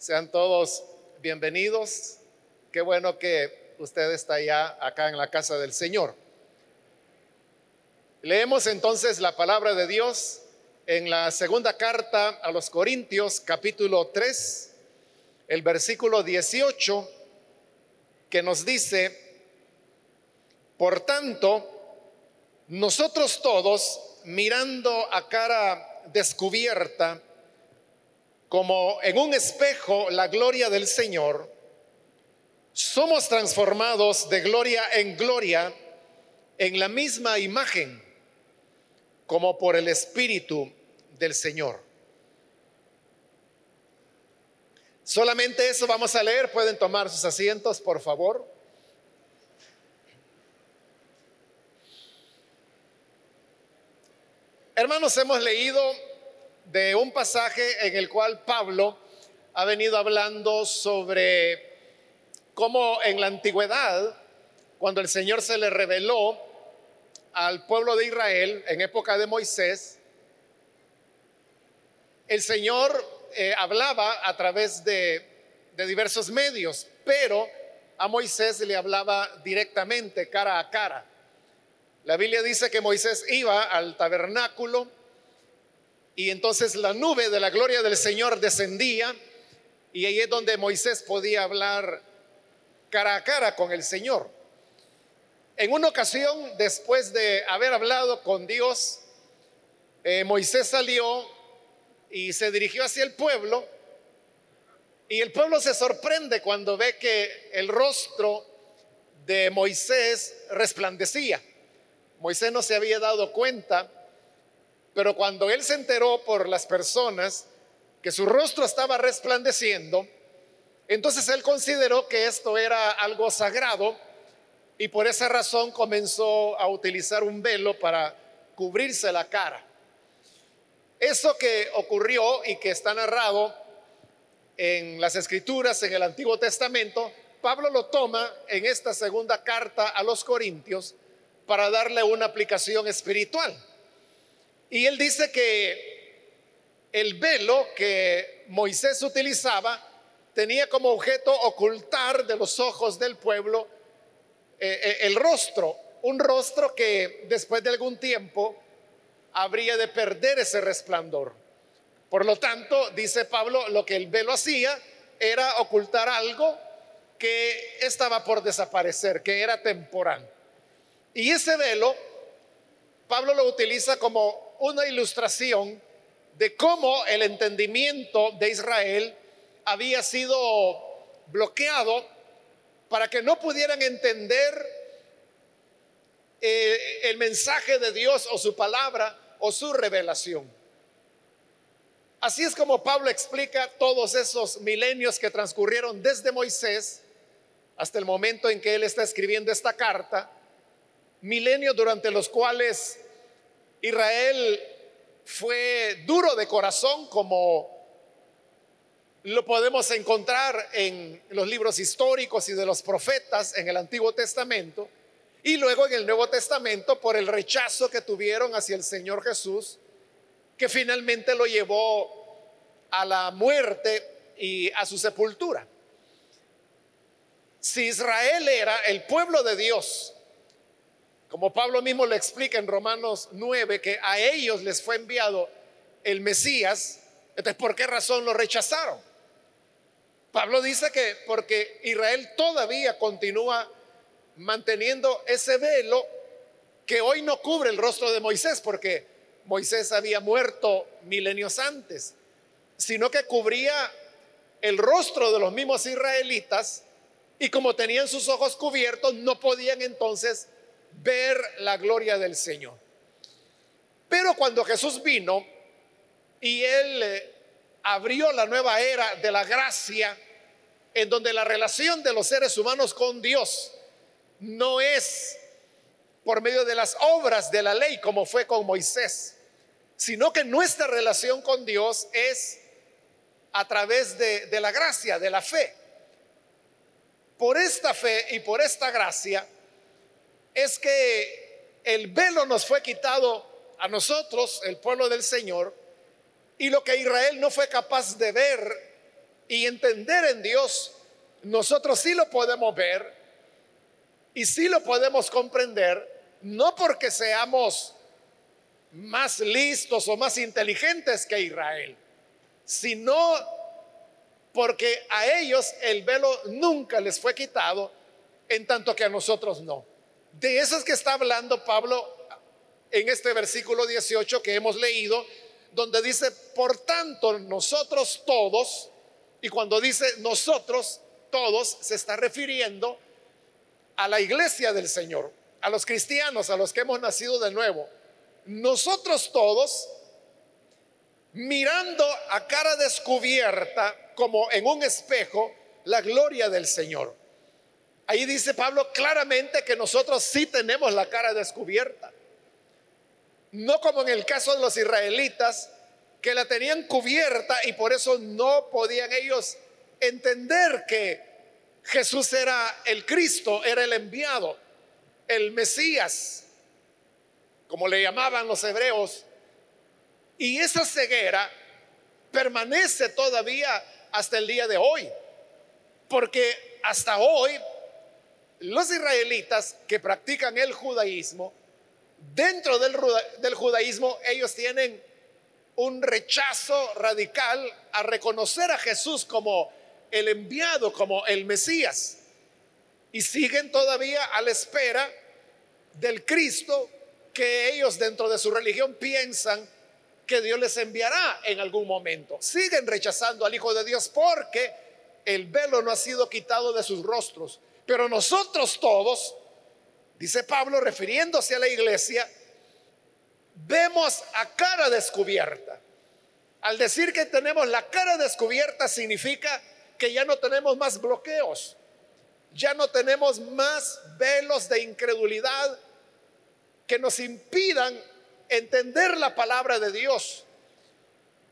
Sean todos bienvenidos. Qué bueno que usted está ya acá en la casa del Señor. Leemos entonces la palabra de Dios en la segunda carta a los Corintios, capítulo 3, el versículo 18, que nos dice, por tanto, nosotros todos, mirando a cara descubierta, como en un espejo la gloria del Señor, somos transformados de gloria en gloria en la misma imagen, como por el Espíritu del Señor. Solamente eso vamos a leer. Pueden tomar sus asientos, por favor. Hermanos, hemos leído de un pasaje en el cual Pablo ha venido hablando sobre cómo en la antigüedad, cuando el Señor se le reveló al pueblo de Israel en época de Moisés, el Señor eh, hablaba a través de, de diversos medios, pero a Moisés le hablaba directamente, cara a cara. La Biblia dice que Moisés iba al tabernáculo, y entonces la nube de la gloria del Señor descendía y ahí es donde Moisés podía hablar cara a cara con el Señor. En una ocasión, después de haber hablado con Dios, eh, Moisés salió y se dirigió hacia el pueblo y el pueblo se sorprende cuando ve que el rostro de Moisés resplandecía. Moisés no se había dado cuenta pero cuando él se enteró por las personas que su rostro estaba resplandeciendo, entonces él consideró que esto era algo sagrado y por esa razón comenzó a utilizar un velo para cubrirse la cara. Eso que ocurrió y que está narrado en las escrituras, en el Antiguo Testamento, Pablo lo toma en esta segunda carta a los Corintios para darle una aplicación espiritual. Y él dice que el velo que Moisés utilizaba tenía como objeto ocultar de los ojos del pueblo eh, eh, el rostro, un rostro que después de algún tiempo habría de perder ese resplandor. Por lo tanto, dice Pablo, lo que el velo hacía era ocultar algo que estaba por desaparecer, que era temporal. Y ese velo, Pablo lo utiliza como una ilustración de cómo el entendimiento de Israel había sido bloqueado para que no pudieran entender eh, el mensaje de Dios o su palabra o su revelación. Así es como Pablo explica todos esos milenios que transcurrieron desde Moisés hasta el momento en que él está escribiendo esta carta, milenios durante los cuales Israel fue duro de corazón como lo podemos encontrar en los libros históricos y de los profetas en el Antiguo Testamento y luego en el Nuevo Testamento por el rechazo que tuvieron hacia el Señor Jesús, que finalmente lo llevó a la muerte y a su sepultura. Si Israel era el pueblo de Dios, como Pablo mismo lo explica en Romanos 9, que a ellos les fue enviado el Mesías, entonces ¿por qué razón lo rechazaron? Pablo dice que porque Israel todavía continúa manteniendo ese velo que hoy no cubre el rostro de Moisés, porque Moisés había muerto milenios antes, sino que cubría el rostro de los mismos israelitas y como tenían sus ojos cubiertos, no podían entonces ver la gloria del Señor. Pero cuando Jesús vino y él eh, abrió la nueva era de la gracia, en donde la relación de los seres humanos con Dios no es por medio de las obras de la ley como fue con Moisés, sino que nuestra relación con Dios es a través de, de la gracia, de la fe. Por esta fe y por esta gracia, es que el velo nos fue quitado a nosotros, el pueblo del Señor, y lo que Israel no fue capaz de ver y entender en Dios, nosotros sí lo podemos ver y sí lo podemos comprender, no porque seamos más listos o más inteligentes que Israel, sino porque a ellos el velo nunca les fue quitado, en tanto que a nosotros no. De eso es que está hablando Pablo en este versículo 18 que hemos leído, donde dice, por tanto, nosotros todos, y cuando dice nosotros todos, se está refiriendo a la iglesia del Señor, a los cristianos, a los que hemos nacido de nuevo. Nosotros todos, mirando a cara descubierta, como en un espejo, la gloria del Señor. Ahí dice Pablo claramente que nosotros sí tenemos la cara descubierta. No como en el caso de los israelitas, que la tenían cubierta y por eso no podían ellos entender que Jesús era el Cristo, era el enviado, el Mesías, como le llamaban los hebreos. Y esa ceguera permanece todavía hasta el día de hoy, porque hasta hoy los israelitas que practican el judaísmo dentro del, judaísmo ellos tienen un rechazo radical a reconocer a Jesús como el enviado, como el Mesías. Y siguen todavía a la espera del Cristo que ellos dentro de su religión piensan que Dios les enviará en algún momento. Siguen rechazando al Hijo de Dios porque el velo no ha sido quitado de sus rostros. Pero nosotros todos dice Pablo refiriéndose a la iglesia, vemos a cara descubierta. Al decir que tenemos la cara descubierta significa que ya no tenemos más bloqueos, ya no tenemos más velos de incredulidad que nos impidan entender la palabra de Dios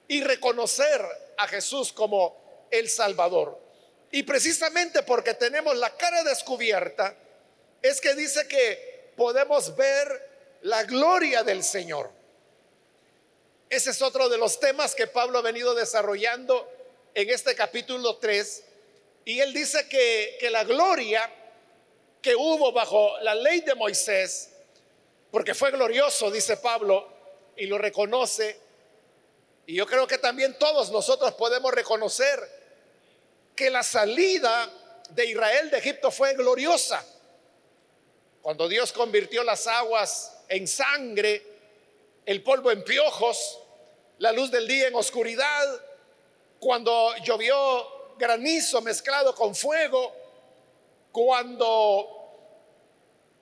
y reconocer a Jesús como el Salvador. Y precisamente porque tenemos la cara descubierta, es que dice que podemos ver la gloria del Señor. Ese es otro de los temas que Pablo ha venido desarrollando en este capítulo 3. Y él dice que, que la gloria que hubo bajo la ley de Moisés, porque fue glorioso, dice Pablo, y lo reconoce. Y yo creo que también todos nosotros podemos reconocer que la salida de Israel de Egipto fue gloriosa. Cuando Dios convirtió las aguas en sangre, el polvo en piojos, la luz del día en oscuridad, cuando llovió granizo mezclado con fuego, cuando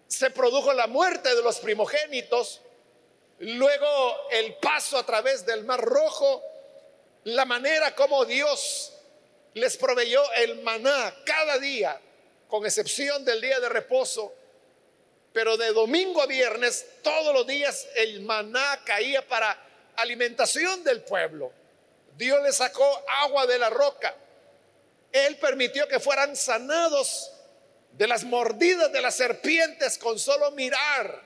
se produjo la muerte de los primogénitos, luego el paso a través del mar rojo, la manera como Dios les proveyó el maná cada día, con excepción del día de reposo, pero de domingo a viernes, todos los días el maná caía para alimentación del pueblo. Dios le sacó agua de la roca. Él permitió que fueran sanados de las mordidas de las serpientes con solo mirar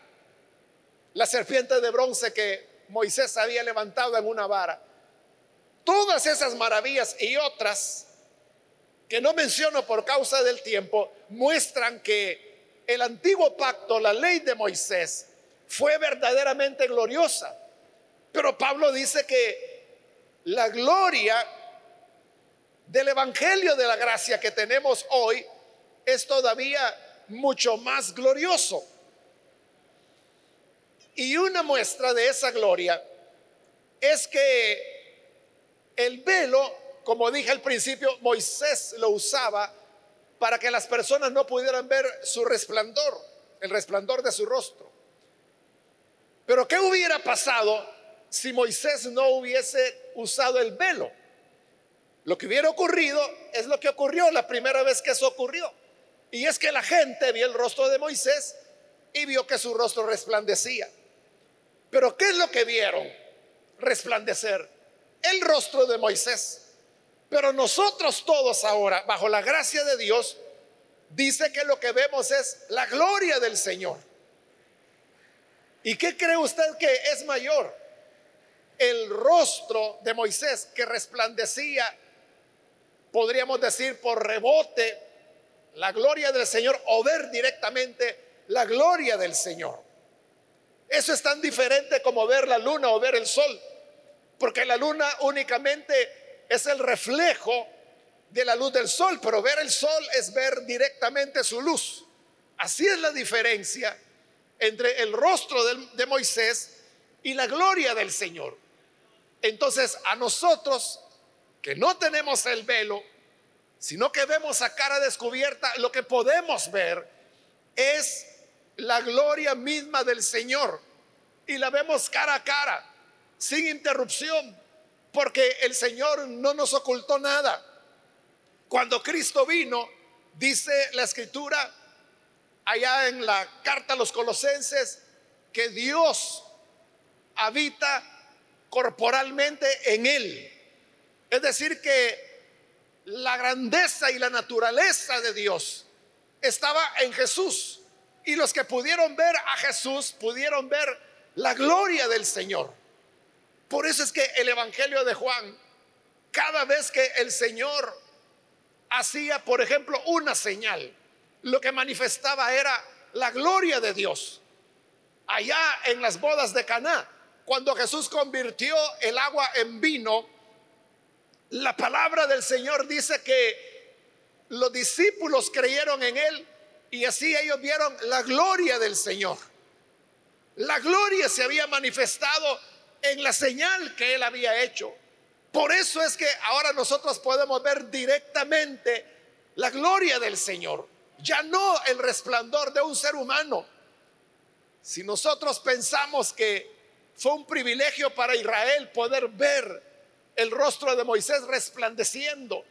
la serpiente de bronce que Moisés había levantado en una vara. Todas esas maravillas y otras que no menciono por causa del tiempo muestran que el antiguo pacto, la ley de Moisés, fue verdaderamente gloriosa. Pero Pablo dice que la gloria del Evangelio de la Gracia que tenemos hoy es todavía mucho más glorioso. Y una muestra de esa gloria es que el velo, como dije al principio, Moisés lo usaba para que las personas no pudieran ver su resplandor, el resplandor de su rostro. Pero ¿qué hubiera pasado si Moisés no hubiese usado el velo? Lo que hubiera ocurrido es lo que ocurrió la primera vez que eso ocurrió. Y es que la gente vio el rostro de Moisés y vio que su rostro resplandecía. Pero ¿qué es lo que vieron resplandecer? El rostro de Moisés. Pero nosotros todos ahora, bajo la gracia de Dios, dice que lo que vemos es la gloria del Señor. ¿Y qué cree usted que es mayor? El rostro de Moisés que resplandecía podríamos decir por rebote, la gloria del Señor o ver directamente la gloria del Señor. Eso es tan diferente como ver la luna o ver el sol, porque la luna únicamente es el reflejo de la luz del sol, pero ver el sol es ver directamente su luz. Así es la diferencia entre el rostro de, Moisés y la gloria del Señor. Entonces a nosotros que no tenemos el velo, sino que vemos a cara descubierta, lo que podemos ver es la gloria misma del Señor. Y la vemos cara a cara, sin interrupción, porque el Señor no nos ocultó nada. Cuando Cristo vino, dice la escritura allá en la carta a los colosenses, que Dios habita corporalmente en él. Es decir, que la grandeza y la naturaleza de Dios estaba en Jesús. Y los que pudieron ver a Jesús pudieron ver la gloria del Señor. Por eso es que el Evangelio de Juan, cada vez que el Señor hacía, por ejemplo, una señal, lo que manifestaba era la gloria de Dios. Allá en las bodas de Caná, cuando Jesús convirtió el agua en vino, la palabra del Señor dice que los discípulos creyeron en él y así ellos vieron la gloria del Señor. La gloria se había manifestado en la señal que él había hecho. Por eso es que ahora nosotros podemos ver directamente la gloria del Señor, ya no el resplandor de un ser humano. Si nosotros pensamos que fue un privilegio para Israel poder ver el rostro de Moisés resplandeciendo.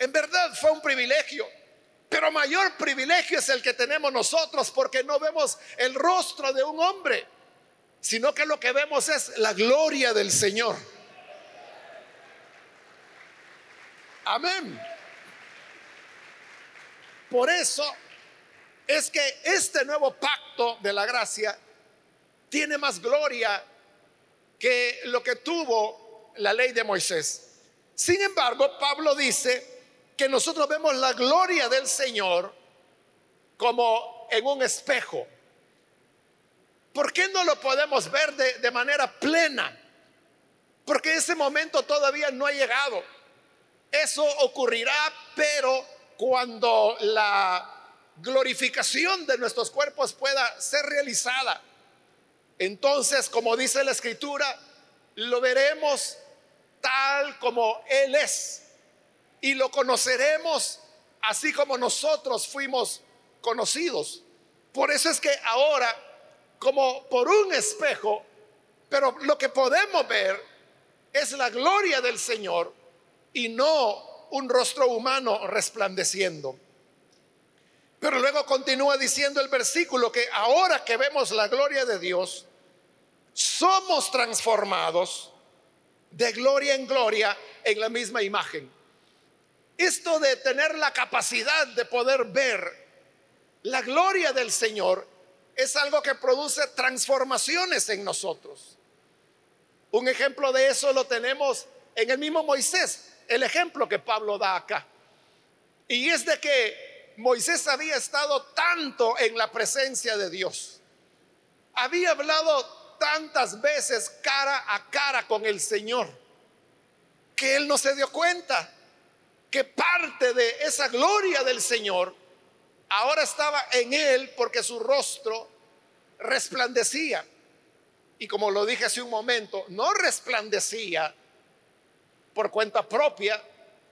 En verdad fue un privilegio, pero mayor privilegio es el que tenemos nosotros porque no vemos el rostro de un hombre, sino que lo que vemos es la gloria del Señor. Amén. Por eso es que este nuevo pacto de la gracia tiene más gloria que lo que tuvo la ley de Moisés. Sin embargo, Pablo dice que nosotros vemos la gloria del Señor como en un espejo. ¿Por qué no lo podemos ver de, manera plena? Porque ese momento todavía no ha llegado. Eso ocurrirá, pero cuando la glorificación de nuestros cuerpos pueda ser realizada, entonces, como dice la escritura, lo veremos tal como Él es y lo conoceremos así como nosotros fuimos conocidos. Por eso es que ahora, como por un espejo, pero lo que podemos ver es la gloria del Señor y no un rostro humano resplandeciendo. Pero luego continúa diciendo el versículo que ahora que vemos la gloria de Dios, somos transformados de gloria en gloria en la misma imagen. Esto de tener la capacidad de poder ver la gloria del Señor es algo que produce transformaciones en nosotros. Un ejemplo de eso lo tenemos en el mismo Moisés, el ejemplo que Pablo da acá. Y es de que Moisés había estado tanto en la presencia de Dios. Había hablado tantas veces cara a cara con el Señor que él no se dio cuenta que parte de esa gloria del Señor ahora estaba en él porque su rostro resplandecía. Y como lo dije hace un momento, no resplandecía por cuenta propia,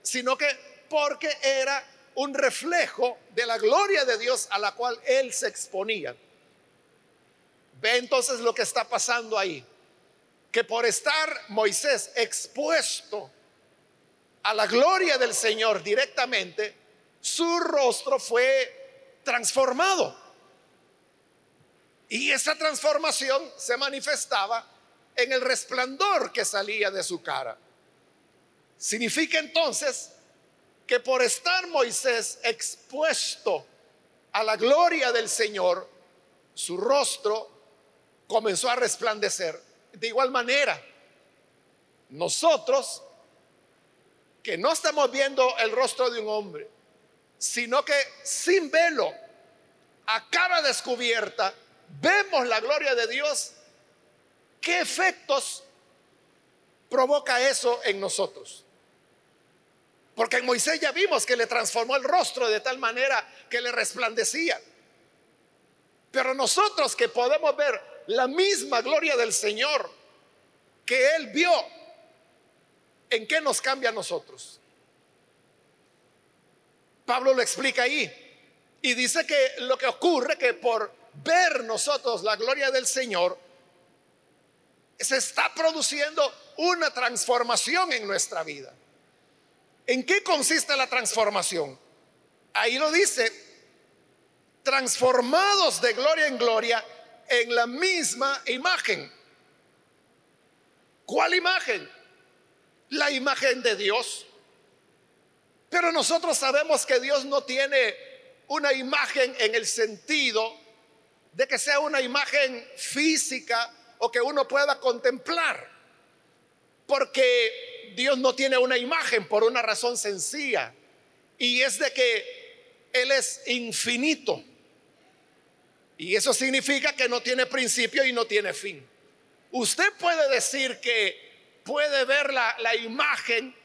sino que porque era un reflejo de la gloria de Dios a la cual él se exponía. Ve entonces lo que está pasando ahí. Que por estar Moisés expuesto a la gloria del Señor directamente, su rostro fue transformado. Y esa transformación se manifestaba en el resplandor que salía de su cara. Significa entonces que por estar Moisés expuesto a la gloria del Señor, su rostro comenzó a resplandecer. De igual manera, nosotros que no estamos viendo el rostro de un hombre, sino que sin velo, a cara descubierta, vemos la gloria de Dios, ¿qué efectos provoca eso en nosotros? Porque en Moisés ya vimos que le transformó el rostro de tal manera que le resplandecía. Pero nosotros que podemos ver la misma gloria del Señor que Él vio, ¿en qué nos cambia a nosotros? Pablo lo explica ahí y dice que lo que ocurre que por ver nosotros la gloria del Señor, se está produciendo una transformación en nuestra vida. ¿En qué consiste la transformación? Ahí lo dice, transformados de gloria en gloria en la misma imagen. ¿Cuál imagen? La imagen de Dios. Pero nosotros sabemos que Dios no tiene una imagen en el sentido de que sea una imagen física o que uno pueda contemplar. Porque Dios no tiene una imagen por una razón sencilla. Y es de que Él es infinito. Y eso significa que no tiene principio y no tiene fin. Usted puede decir que puede ver la, la imagen,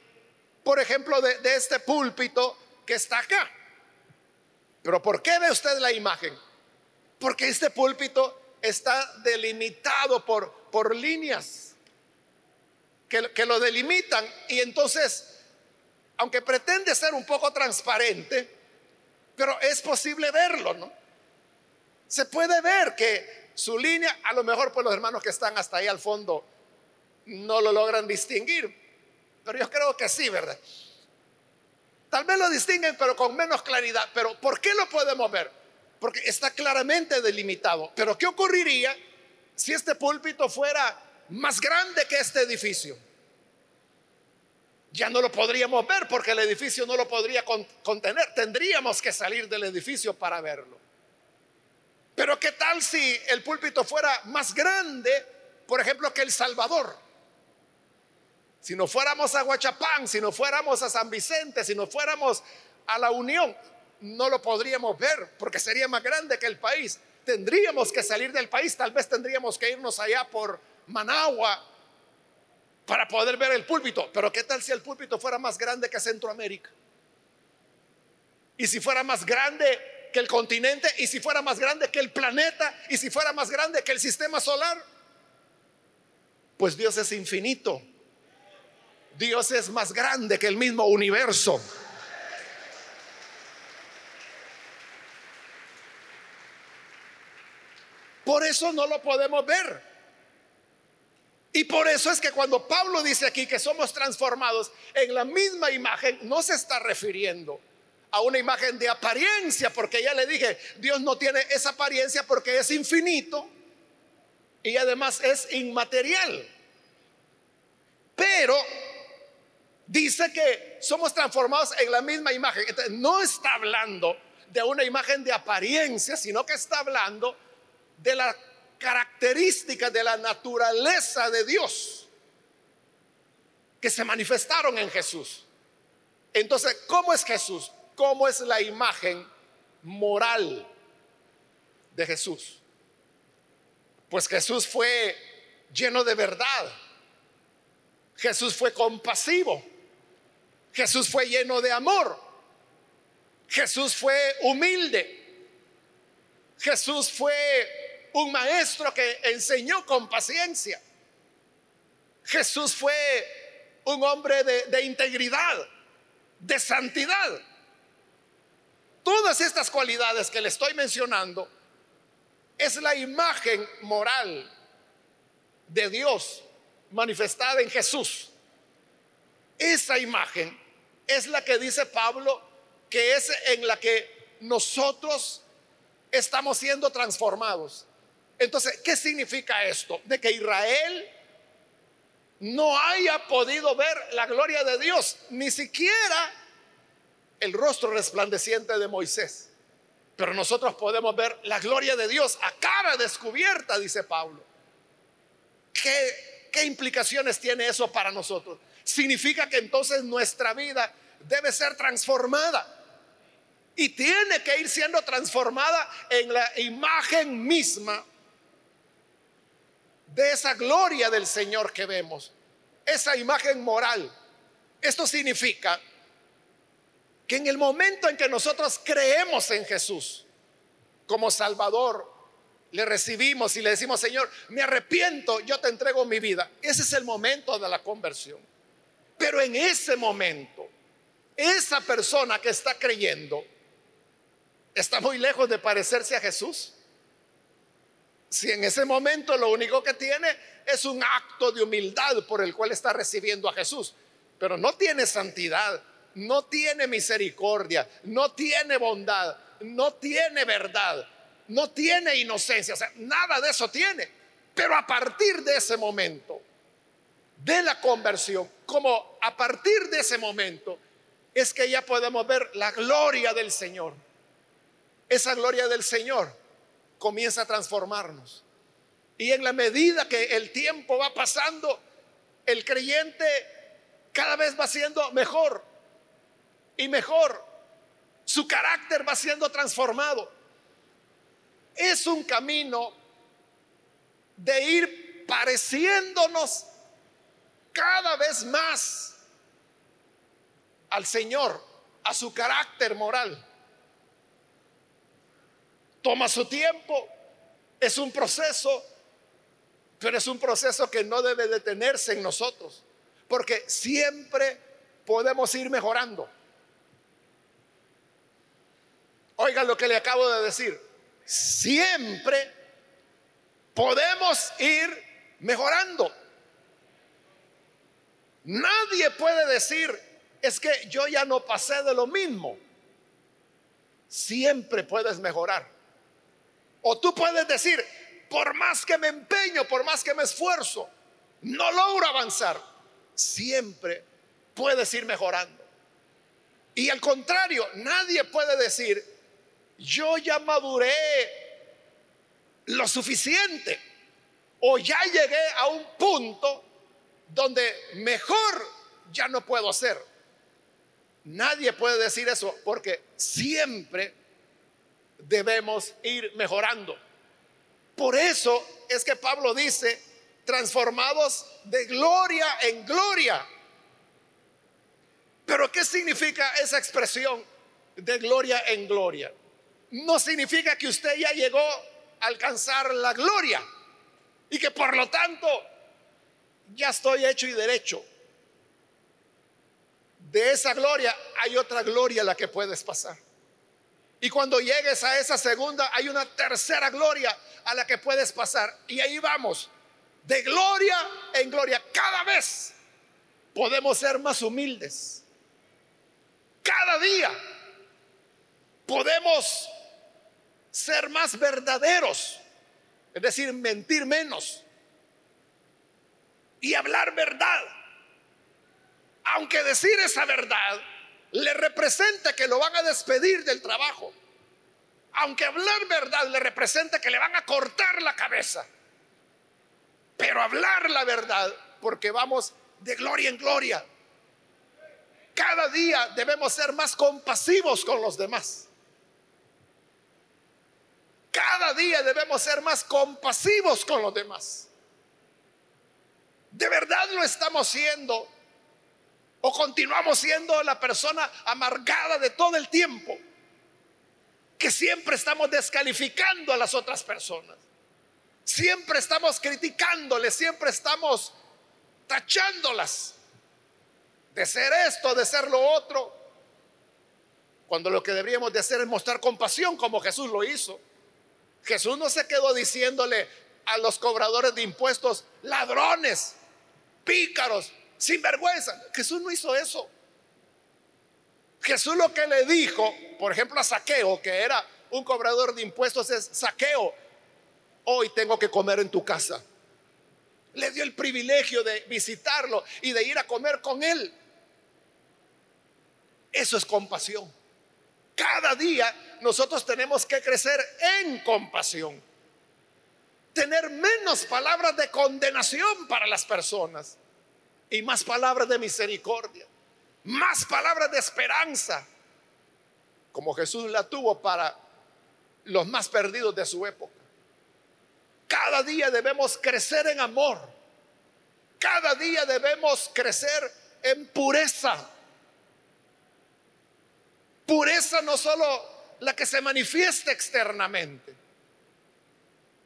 por ejemplo, de, este púlpito que está acá. Pero ¿por qué ve usted la imagen? Porque este púlpito está delimitado por, por líneas que, lo delimitan y entonces, aunque pretende ser un poco transparente, pero es posible verlo, ¿no? Se puede ver que su línea, a lo mejor por los hermanos que están hasta ahí al fondo no lo logran distinguir, pero yo creo que sí, ¿verdad? Tal vez lo distinguen, pero con menos claridad. Pero ¿por qué lo podemos ver? Porque está claramente delimitado. Pero ¿qué ocurriría si este púlpito fuera más grande que este edificio? Ya no lo podríamos ver porque el edificio no lo podría contener. Tendríamos que salir del edificio para verlo. Pero ¿qué tal si el púlpito fuera más grande, por ejemplo, que El Salvador? Si no fuéramos a Huachapán, si no fuéramos a San Vicente, si no fuéramos a la Unión, no lo podríamos ver porque sería más grande que el país. Tendríamos que salir del país, tal vez tendríamos que irnos allá por Managua para poder ver el púlpito. Pero ¿qué tal si el púlpito fuera más grande que Centroamérica? Y si fuera más grande que el continente y si fuera más grande que el planeta y si fuera más grande que el sistema solar? Pues Dios es infinito. Dios es más grande que el mismo universo. Por eso no lo podemos ver. Y por eso es que cuando Pablo dice aquí que somos transformados en la misma imagen, no se está refiriendo a una imagen de apariencia, porque ya le dije, Dios no tiene esa apariencia porque es infinito y además es inmaterial. Pero dice que somos transformados en la misma imagen. No está hablando de una imagen de apariencia, sino que está hablando de la característica de la naturaleza de Dios que se manifestaron en Jesús. Entonces, ¿cómo es Jesús? cómo es la imagen moral de Jesús. Pues Jesús fue lleno de verdad. Jesús fue compasivo. Jesús fue lleno de amor. Jesús fue humilde. Jesús fue un maestro que enseñó con paciencia. Jesús fue un hombre de, integridad, de santidad. Todas estas cualidades que le estoy mencionando es la imagen moral de Dios manifestada en Jesús. Esa imagen es la que dice Pablo que es en la que nosotros estamos siendo transformados. Entonces, ¿qué significa esto? De que Israel no haya podido ver la gloria de Dios, ni siquiera el rostro resplandeciente de Moisés. Pero nosotros podemos ver la gloria de Dios a cara descubierta, dice Pablo. ¿Qué, ¿Qué implicaciones tiene eso para nosotros? Significa que entonces nuestra vida debe ser transformada. Y tiene que ir siendo transformada en la imagen misma de esa gloria del Señor que vemos, esa imagen moral. Esto significa que en el momento en que nosotros creemos en Jesús como Salvador, le recibimos y le decimos, Señor, me arrepiento, yo te entrego mi vida. Ese es el momento de la conversión. Pero en ese momento, esa persona que está creyendo está muy lejos de parecerse a Jesús. Si en ese momento lo único que tiene es un acto de humildad por el cual está recibiendo a Jesús, pero no tiene santidad, no tiene misericordia, no tiene bondad, no tiene verdad, no tiene inocencia, o sea, nada de eso tiene. Pero a partir de ese momento, de la conversión, como a partir de ese momento, es que ya podemos ver la gloria del Señor. Esa gloria del Señor comienza a transformarnos. Y en la medida que el tiempo va pasando, el creyente cada vez va siendo mejor y mejor. Su carácter va siendo transformado. Es un camino de ir pareciéndonos cada vez más al Señor, a su carácter moral. Toma su tiempo, es un proceso, pero es un proceso que no debe detenerse en nosotros, porque siempre podemos ir mejorando. Oigan lo que le acabo de decir, siempre podemos ir mejorando. Nadie puede decir, es que yo ya no pasé de lo mismo. Siempre puedes mejorar. O tú puedes decir, por más que me empeño, por más que me esfuerzo, no logro avanzar. Siempre puedes ir mejorando. Y al contrario, nadie puede decir, yo ya maduré lo suficiente o ya llegué a un punto donde mejor ya no puedo hacer. Nadie puede decir eso porque siempre debemos ir mejorando. Por eso es que Pablo dice, transformados de gloria en gloria. Pero ¿qué significa esa expresión de gloria en gloria? No significa que usted ya llegó a alcanzar la gloria y que por lo tanto ya estoy hecho y derecho. De esa gloria hay otra gloria a la que puedes pasar. Y cuando llegues a esa segunda, hay una tercera gloria a la que puedes pasar. Y ahí vamos, de gloria en gloria. Cada vez podemos ser más humildes. Cada día podemos ser más verdaderos. Es decir, mentir menos. Y hablar verdad. Aunque decir esa verdad le representa que lo van a despedir del trabajo. Aunque hablar verdad le representa que le van a cortar la cabeza. Pero hablar la verdad, porque vamos de gloria en gloria. Cada día debemos ser más compasivos con los demás. Cada día debemos ser más compasivos con los demás. De verdad lo estamos siendo ¿O continuamos siendo la persona amargada de todo el tiempo? Que siempre estamos descalificando a las otras personas. Siempre estamos criticándoles, siempre estamos tachándolas de ser esto, de ser lo otro. Cuando lo que deberíamos de hacer es mostrar compasión como Jesús lo hizo. Jesús no se quedó diciéndole a los cobradores de impuestos, ladrones, pícaros, sin vergüenza. Jesús no hizo eso. Jesús lo que le dijo, por ejemplo, a Saqueo, que era un cobrador de impuestos, es Saqueo, hoy tengo que comer en tu casa. Le dio el privilegio de visitarlo y de ir a comer con él. Eso es compasión. Cada día nosotros tenemos que crecer en compasión. Tener menos palabras de condenación para las personas y más palabras de misericordia, más palabras de esperanza, como Jesús la tuvo para los más perdidos de su época. Cada día debemos crecer en amor. Cada día debemos crecer en pureza. Pureza no solo la que se manifiesta externamente,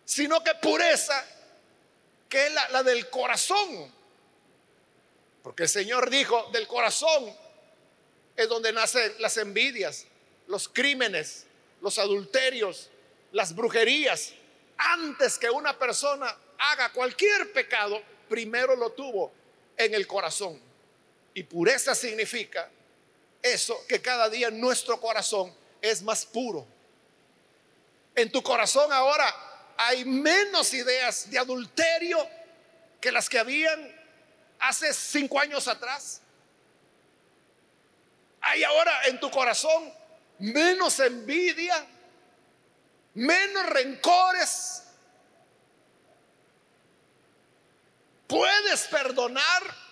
sino que pureza que es la, la del corazón. Porque el Señor dijo, del corazón es donde nacen las envidias, los crímenes, los adulterios, las brujerías. Antes que una persona haga cualquier pecado, primero lo tuvo en el corazón. Y pureza significa eso, que cada día nuestro corazón es más puro. En tu corazón ahora hay menos ideas de adulterio que las que habían hace cinco años atrás. Hay ahora en tu corazón menos envidia, menos rencores. Puedes perdonar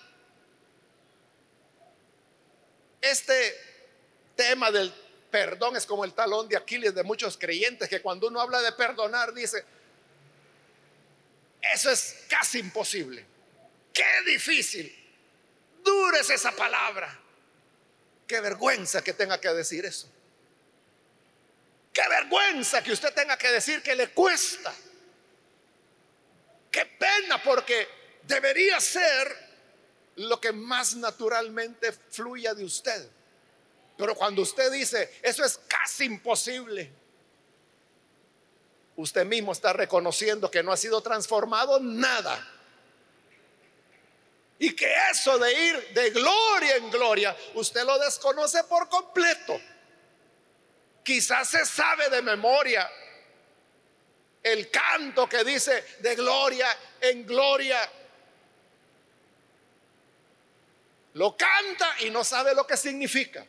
Este tema del perdón es como el talón de Aquiles de muchos creyentes que cuando uno habla de perdonar dice, eso es casi imposible. Qué difícil. Dures esa palabra. Qué vergüenza que tenga que decir eso. Qué vergüenza que usted tenga que decir que le cuesta. Qué pena porque debería ser lo que más naturalmente fluya de usted. Pero cuando usted dice, eso es casi imposible, usted mismo está reconociendo que no ha sido transformado nada. Y que eso de ir de gloria en gloria, usted lo desconoce por completo. Quizás se sabe de memoria el canto que dice de gloria en gloria Lo canta y no sabe lo que significa.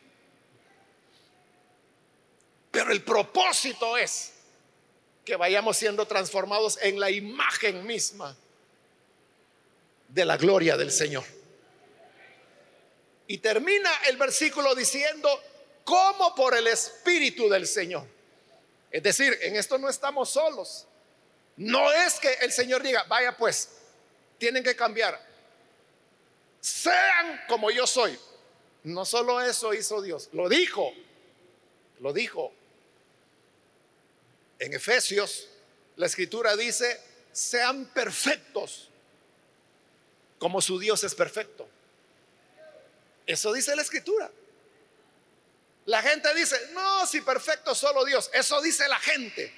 Pero el propósito es que vayamos siendo transformados en la imagen misma de la gloria del Señor. Y termina el versículo diciendo, como por el Espíritu del Señor. Es decir, en esto no estamos solos. No es que el Señor diga, vaya pues, tienen que cambiar sean como yo soy. No solo eso hizo Dios, lo dijo, lo dijo. En Efesios, la escritura dice, sean perfectos como su Dios es perfecto. Eso dice la escritura. La gente dice, no, si perfecto solo Dios. Eso dice la gente.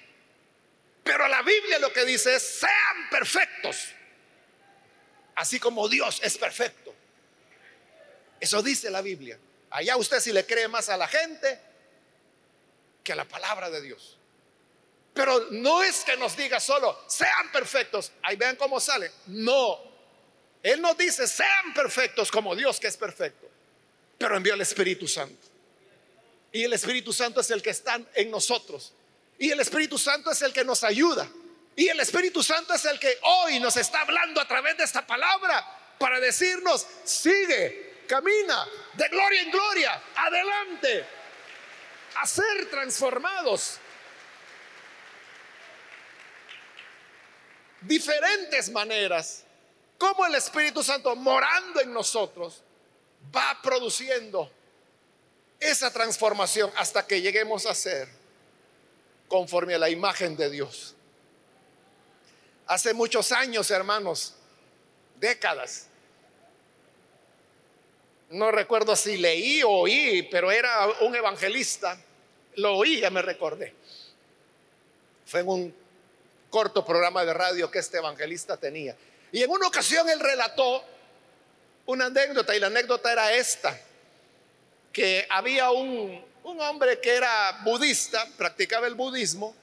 Pero la Biblia lo que dice es, sean perfectos. Así como Dios es perfecto. Eso dice la Biblia. Allá usted si le cree más a la gente que a la palabra de Dios. Pero no es que nos diga solo, sean perfectos. Ahí vean cómo sale. No. Él nos dice, sean perfectos como Dios que es perfecto. Pero envió el Espíritu Santo. Y el Espíritu Santo es el que está en nosotros. Y el Espíritu Santo es el que nos ayuda. Y el Espíritu Santo es el que hoy nos está hablando a través de esta palabra para decirnos, sigue, camina de gloria en gloria, adelante, a ser transformados. Diferentes maneras, como el Espíritu Santo morando en nosotros va produciendo esa transformación hasta que lleguemos a ser conforme a la imagen de Dios. Hace muchos años, hermanos, décadas, no recuerdo si leí o oí, pero era un evangelista, lo oí, ya me recordé. Fue en un corto programa de radio que este evangelista tenía. Y en una ocasión él relató una anécdota y la anécdota era esta, que había un, un hombre que era budista, practicaba el budismo,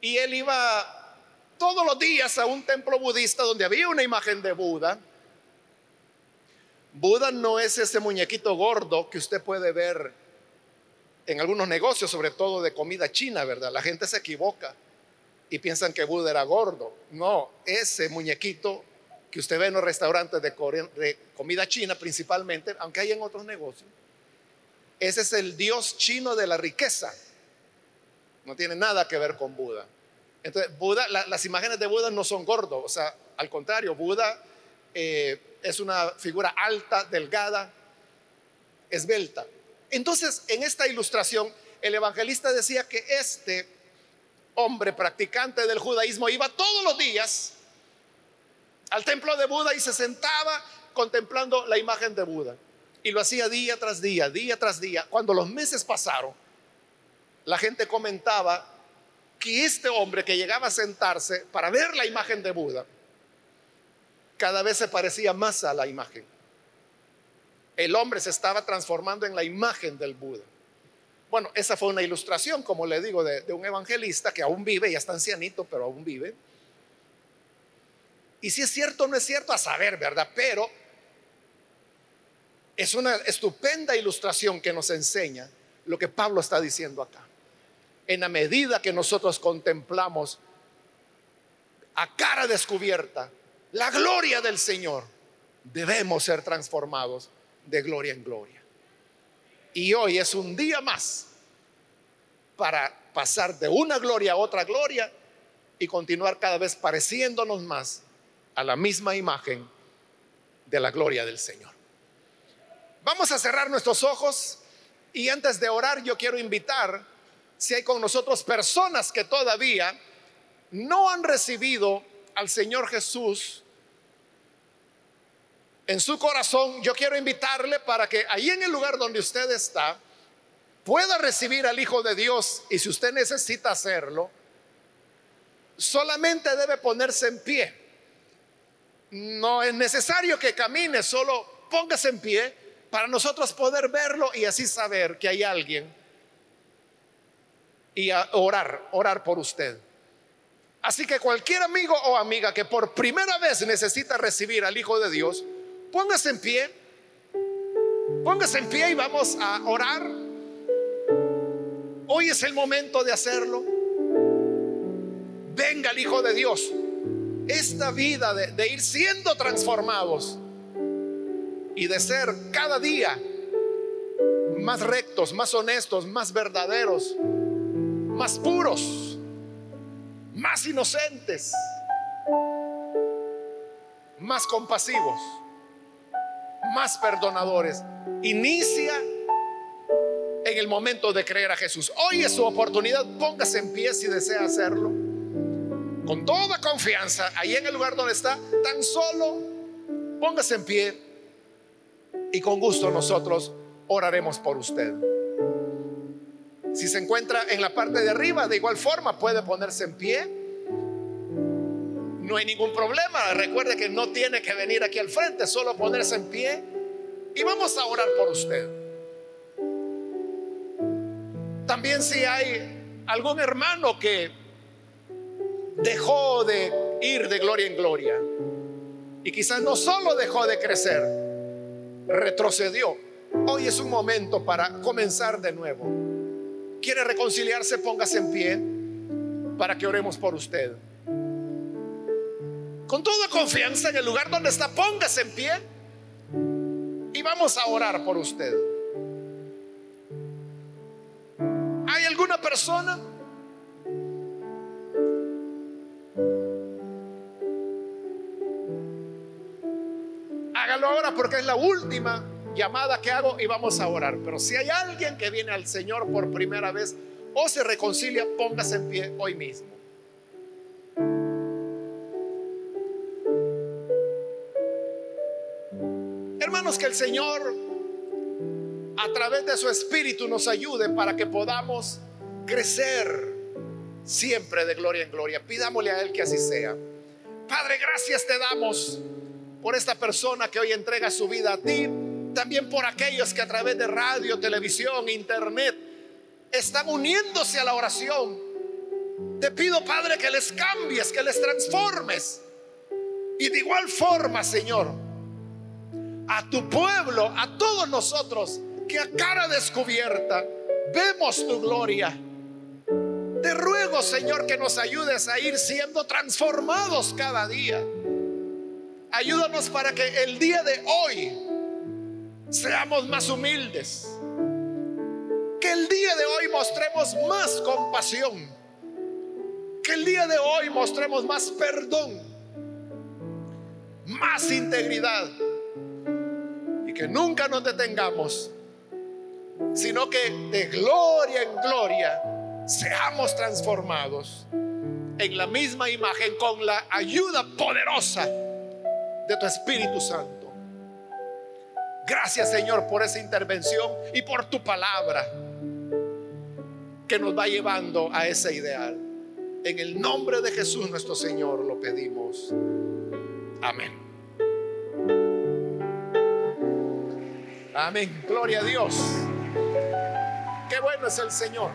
y él iba todos los días a un templo budista donde había una imagen de Buda Buda no es ese muñequito gordo que usted puede ver en algunos negocios, sobre todo de comida china, ¿verdad? La gente se equivoca y piensan que Buda era gordo. No, ese muñequito que usted ve en los restaurantes de, comida china principalmente, aunque hay en otros negocios. Ese es el dios chino de la riqueza. No tiene nada que ver con Buda. Entonces, Buda, las imágenes de Buda no son gordos, o sea, al contrario, Buda eh, es una figura alta, delgada, esbelta. Entonces, en esta ilustración, el evangelista decía que este hombre practicante del judaísmo iba todos los días al templo de Buda y se sentaba contemplando la imagen de Buda. Y lo hacía día tras día, día tras día. Cuando los meses pasaron, la gente comentaba que este hombre que llegaba a sentarse para ver la imagen de Buda, cada vez se parecía más a la imagen. El hombre se estaba transformando en la imagen del Buda. Bueno, esa fue una ilustración, como le digo, de, un evangelista que aún vive, ya está ancianito, pero aún vive. Y si es cierto o no es cierto, a saber, ¿verdad? Pero es una estupenda ilustración que nos enseña lo que Pablo está diciendo acá. En la medida que nosotros contemplamos a cara descubierta la gloria del Señor, debemos ser transformados de gloria en gloria. Y hoy es un día más para pasar de una gloria a otra gloria y continuar cada vez pareciéndonos más a la misma imagen de la gloria del Señor. Vamos a cerrar nuestros ojos y antes de orar yo quiero invitar, si hay con nosotros personas que todavía no han recibido al Señor Jesús en su corazón, yo quiero invitarle para que ahí en el lugar donde usted está pueda recibir al Hijo de Dios y si usted necesita hacerlo, solamente debe ponerse en pie. No es necesario que camine, solo póngase en pie para nosotros poder verlo y así saber que hay alguien y orar, orar por usted. Así que cualquier amigo o amiga que por primera vez necesita recibir al Hijo de Dios, póngase en pie, póngase en pie y vamos a orar. Hoy es el momento de hacerlo. Venga el Hijo de Dios. Esta vida de, de ir siendo transformados y de ser cada día más rectos, más honestos, más verdaderos, más puros, más inocentes, más compasivos, más perdonadores. Inicia en el momento de creer a Jesús. Hoy es su oportunidad, póngase en pie si desea hacerlo. Con toda confianza, ahí en el lugar donde está, tan solo póngase en pie y con gusto nosotros oraremos por usted. Si se encuentra en la parte de arriba, de igual forma puede ponerse en pie. No hay ningún problema. Recuerde que no tiene que venir aquí al frente, solo ponerse en pie y vamos a orar por usted. También si hay algún hermano que dejó de ir de gloria en gloria y quizás no solo dejó de crecer, retrocedió. Hoy es un momento para comenzar de nuevo. ¿Quiere reconciliarse? Póngase en pie para que oremos por usted. Con toda confianza en el lugar donde está, póngase en pie y vamos a orar por usted. ¿Hay alguna persona? Hágalo ahora porque es la última llamada que hago y vamos a orar. Pero si hay alguien que viene al Señor por primera vez o se reconcilia, póngase en pie hoy mismo. Que el Señor a través de su Espíritu nos ayude para que podamos crecer siempre de gloria en gloria. Pidámosle a Él que así sea. Padre, gracias te damos por esta persona que hoy entrega su vida a ti, también por aquellos que a través de radio, televisión, internet están uniéndose a la oración. Te pido, Padre, que les cambies, que les transformes. Y de igual forma, Señor, a tu pueblo, a todos nosotros, que a cara descubierta vemos tu gloria. Te ruego, Señor, que nos ayudes a ir siendo transformados cada día Ayúdanos para que el día de hoy seamos más humildes. Que el día de hoy mostremos más compasión. Que el día de hoy mostremos más perdón, más integridad. Que nunca nos detengamos, sino que de gloria en gloria seamos transformados en la misma imagen con la ayuda poderosa de tu Espíritu Santo. Gracias Señor por esa intervención y por tu palabra que nos va llevando a ese ideal. En el nombre de Jesús nuestro Señor lo pedimos. Amén. Amén. Gloria a Dios. Qué bueno es el Señor.